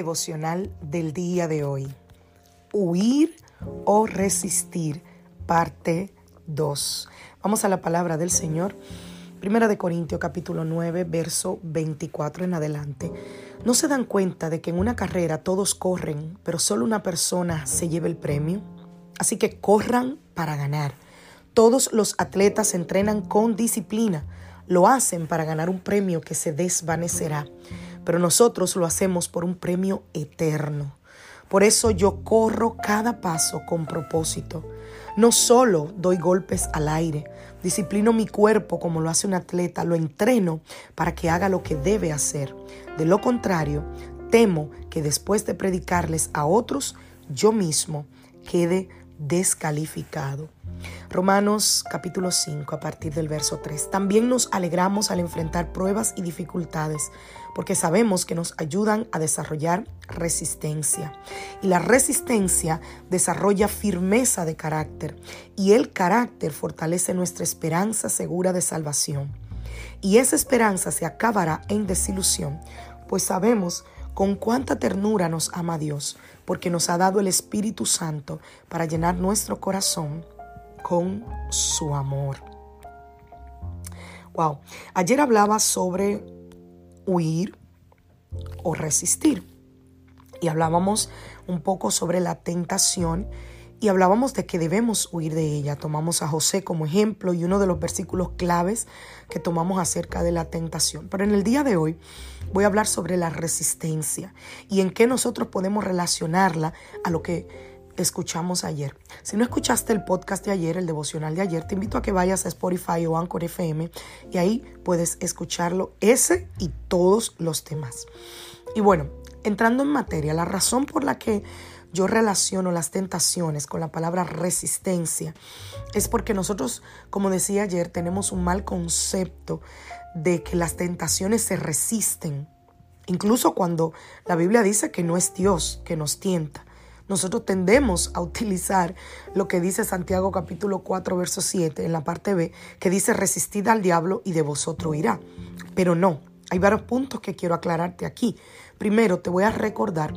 Devocional del día de hoy. Huir o resistir, parte 2. Vamos a la palabra del Señor. Primera de Corintios capítulo 9, verso 24 en adelante. ¿No se dan cuenta de que en una carrera todos corren, pero solo una persona se lleva el premio? Así que corran para ganar. Todos los atletas entrenan con disciplina. Lo hacen para ganar un premio que se desvanecerá, pero nosotros lo hacemos por un premio eterno. Por eso yo corro cada paso con propósito. No solo doy golpes al aire, disciplino mi cuerpo como lo hace un atleta, lo entreno para que haga lo que debe hacer. De lo contrario, temo que después de predicarles a otros, yo mismo quede descalificado. Romanos capítulo 5 a partir del verso 3. También nos alegramos al enfrentar pruebas y dificultades porque sabemos que nos ayudan a desarrollar resistencia. Y la resistencia desarrolla firmeza de carácter y el carácter fortalece nuestra esperanza segura de salvación. Y esa esperanza se acabará en desilusión, pues sabemos con cuánta ternura nos ama Dios, porque nos ha dado el Espíritu Santo para llenar nuestro corazón con su amor. Wow, ayer hablaba sobre huir o resistir. Y hablábamos un poco sobre la tentación y hablábamos de que debemos huir de ella. Tomamos a José como ejemplo y uno de los versículos claves que tomamos acerca de la tentación. Pero en el día de hoy voy a hablar sobre la resistencia y en qué nosotros podemos relacionarla a lo que escuchamos ayer. Si no escuchaste el podcast de ayer, el devocional de ayer, te invito a que vayas a Spotify o Anchor FM y ahí puedes escucharlo ese y todos los temas. Y bueno, entrando en materia, la razón por la que yo relaciono las tentaciones con la palabra resistencia es porque nosotros, como decía ayer, tenemos un mal concepto de que las tentaciones se resisten. Incluso cuando la Biblia dice que no es Dios que nos tienta nosotros tendemos a utilizar lo que dice Santiago capítulo 4, verso 7 en la parte B, que dice resistid al diablo y de vosotros irá. Pero no, hay varios puntos que quiero aclararte aquí. Primero, te voy a recordar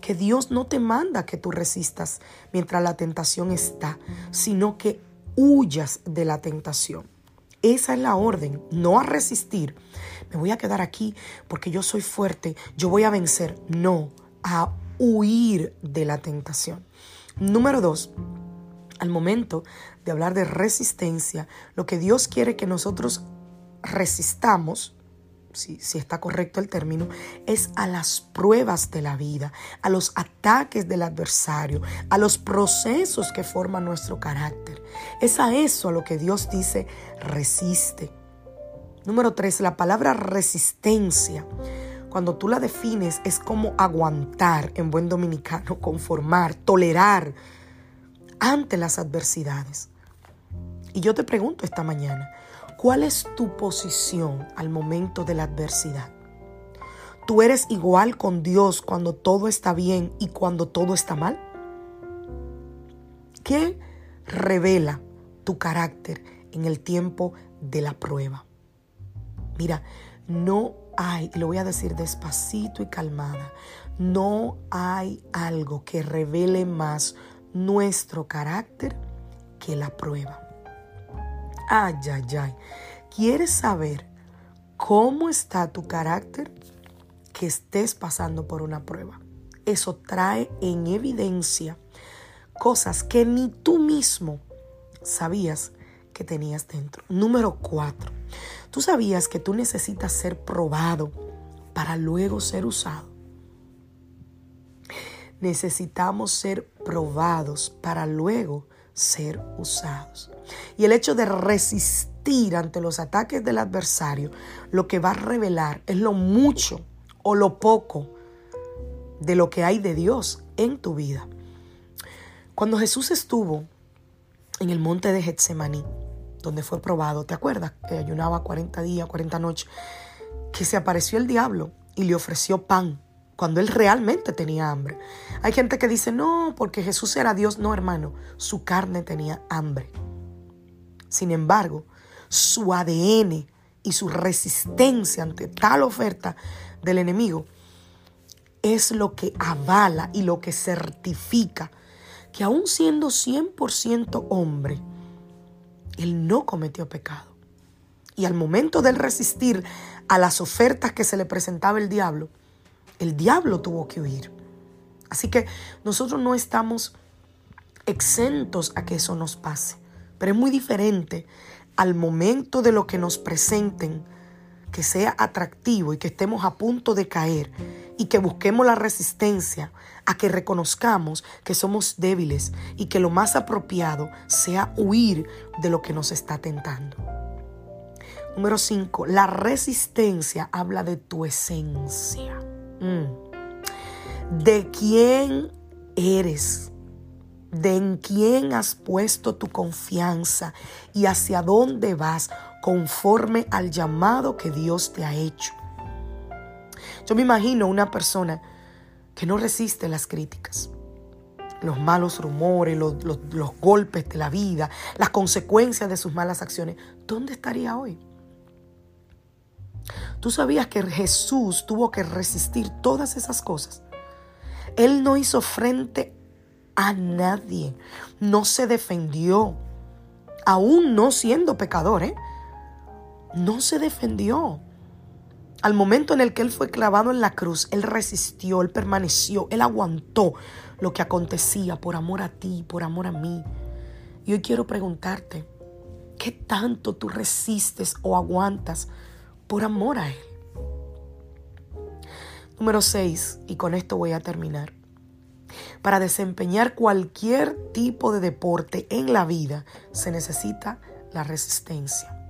que Dios no te manda que tú resistas mientras la tentación está, sino que huyas de la tentación. Esa es la orden, no a resistir. Me voy a quedar aquí porque yo soy fuerte, yo voy a vencer. No, a huir de la tentación. Número dos, al momento de hablar de resistencia, lo que Dios quiere que nosotros resistamos, si, si, está correcto el término, es a las pruebas de la vida, a los ataques del adversario, a los procesos que forman nuestro carácter. Es a eso a lo que Dios dice resiste. Número tres, la palabra resistencia cuando tú la defines, es como aguantar en buen dominicano, conformar, tolerar ante las adversidades. Y yo te pregunto esta mañana, ¿cuál es tu posición al momento de la adversidad? ¿Tú eres igual con Dios cuando todo está bien y cuando todo está mal? ¿Qué revela tu carácter en el tiempo de la prueba? Mira, no hay, y lo voy a decir despacito y calmada, no hay algo que revele más nuestro carácter que la prueba. Ay, ay, ay. ¿Quieres saber cómo está tu carácter? Que estés pasando por una prueba. Eso trae en evidencia cosas que ni tú mismo sabías que tenías dentro. Número cuatro, tú sabías que tú necesitas ser probado para luego ser usado. necesitamos ser probados para luego ser usados. Y el hecho de resistir ante los ataques del adversario, lo que va a revelar es lo mucho o lo poco de lo que hay de Dios en tu vida. Cuando Jesús estuvo en el monte de Getsemaní, donde fue probado, ¿te acuerdas? Que ayunaba 40 días, 40 noches, que se apareció el diablo y le ofreció pan cuando él realmente tenía hambre. Hay gente que dice, no, porque Jesús era Dios. No, hermano, su carne tenía hambre. Sin embargo, su ADN y su resistencia ante tal oferta del enemigo es lo que avala y lo que certifica que aún siendo 100% hombre, él no cometió pecado. Y al momento de resistir a las ofertas que se le presentaba el diablo, el diablo tuvo que huir. Así que nosotros no estamos exentos a que eso nos pase. Pero es muy diferente al momento de lo que nos presenten que sea atractivo y que estemos a punto de caer y que busquemos la resistencia a que reconozcamos que somos débiles y que lo más apropiado sea huir de lo que nos está tentando. Número 5. La resistencia habla de tu esencia. Mm. De quién eres, de en quién has puesto tu confianza y hacia dónde vas conforme al llamado que Dios te ha hecho. Yo me imagino una persona que no resiste las críticas, los malos rumores, los, los golpes de la vida, las consecuencias de sus malas acciones. ¿Dónde estaría hoy? Tú sabías que Jesús tuvo que resistir todas esas cosas. Él no hizo frente a nadie, no se defendió, aún no siendo pecador, ¿eh? no se defendió. Al momento en el que Él fue clavado en la cruz, Él resistió, Él permaneció, Él aguantó lo que acontecía por amor a ti, por amor a mí. Y hoy quiero preguntarte, ¿qué tanto tú resistes o aguantas por amor a Él. Número 6, y con esto voy a terminar. Para desempeñar cualquier tipo de deporte en la vida se necesita la resistencia.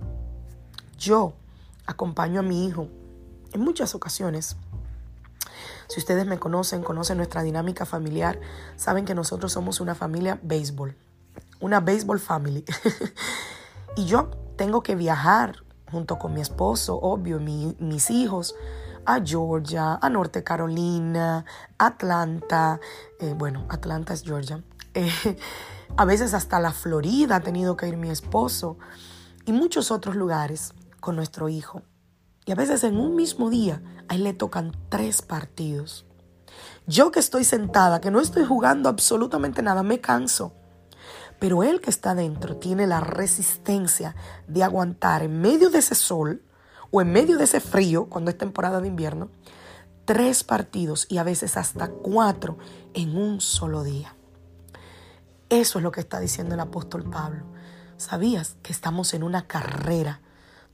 Yo acompaño a mi hijo en muchas ocasiones. Si ustedes me conocen, conocen nuestra dinámica familiar, saben que nosotros somos una familia béisbol, una béisbol family. y yo tengo que viajar junto con mi esposo, obvio, mis hijos, a Georgia, a Norte Carolina, Atlanta, eh, bueno, Atlanta es Georgia, eh, a veces hasta la Florida ha tenido que ir mi esposo y muchos otros lugares con nuestro hijo. Y a veces en un mismo día a él le tocan tres partidos. Yo que estoy sentada, que no estoy jugando absolutamente nada, me canso. Pero él que está dentro tiene la resistencia de aguantar en medio de ese sol o en medio de ese frío, cuando es temporada de invierno, tres partidos y a veces hasta cuatro en un solo día. Eso es lo que está diciendo el apóstol Pablo. ¿Sabías que estamos en una carrera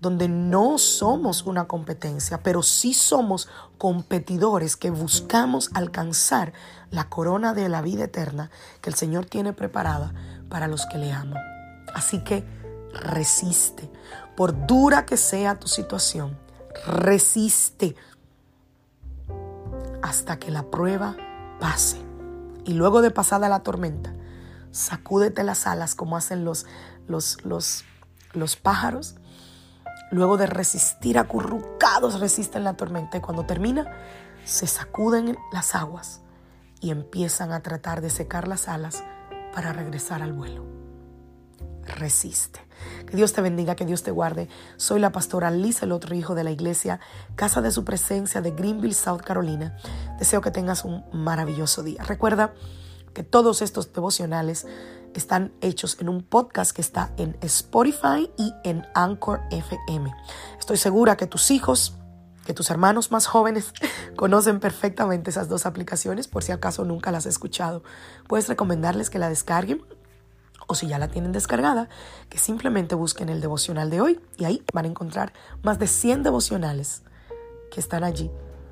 donde no somos una competencia, pero sí somos competidores que buscamos alcanzar la corona de la vida eterna que el Señor tiene preparada para los que le aman. Así que resiste. Por dura que sea tu situación, resiste hasta que la prueba pase. Y luego de pasada la tormenta, sacúdete las alas como hacen los, los, los, los pájaros Luego de resistir acurrucados, resisten la tormenta y cuando termina, se sacuden las aguas y empiezan a tratar de secar las alas para regresar al vuelo. Resiste. Que Dios te bendiga, que Dios te guarde. Soy la pastora Lisa, el otro hijo de la iglesia, Casa de Su Presencia de Greenville, South Carolina. Deseo que tengas un maravilloso día. Recuerda que todos estos devocionales están hechos en un podcast que está en Spotify y en Anchor FM. Estoy segura que tus hijos, que tus hermanos más jóvenes conocen perfectamente esas dos aplicaciones por si acaso nunca las has escuchado. Puedes recomendarles que la descarguen o si ya la tienen descargada, que simplemente busquen el devocional de hoy y ahí van a encontrar más de 100 devocionales que están allí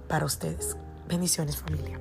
para ustedes. Bendiciones familia.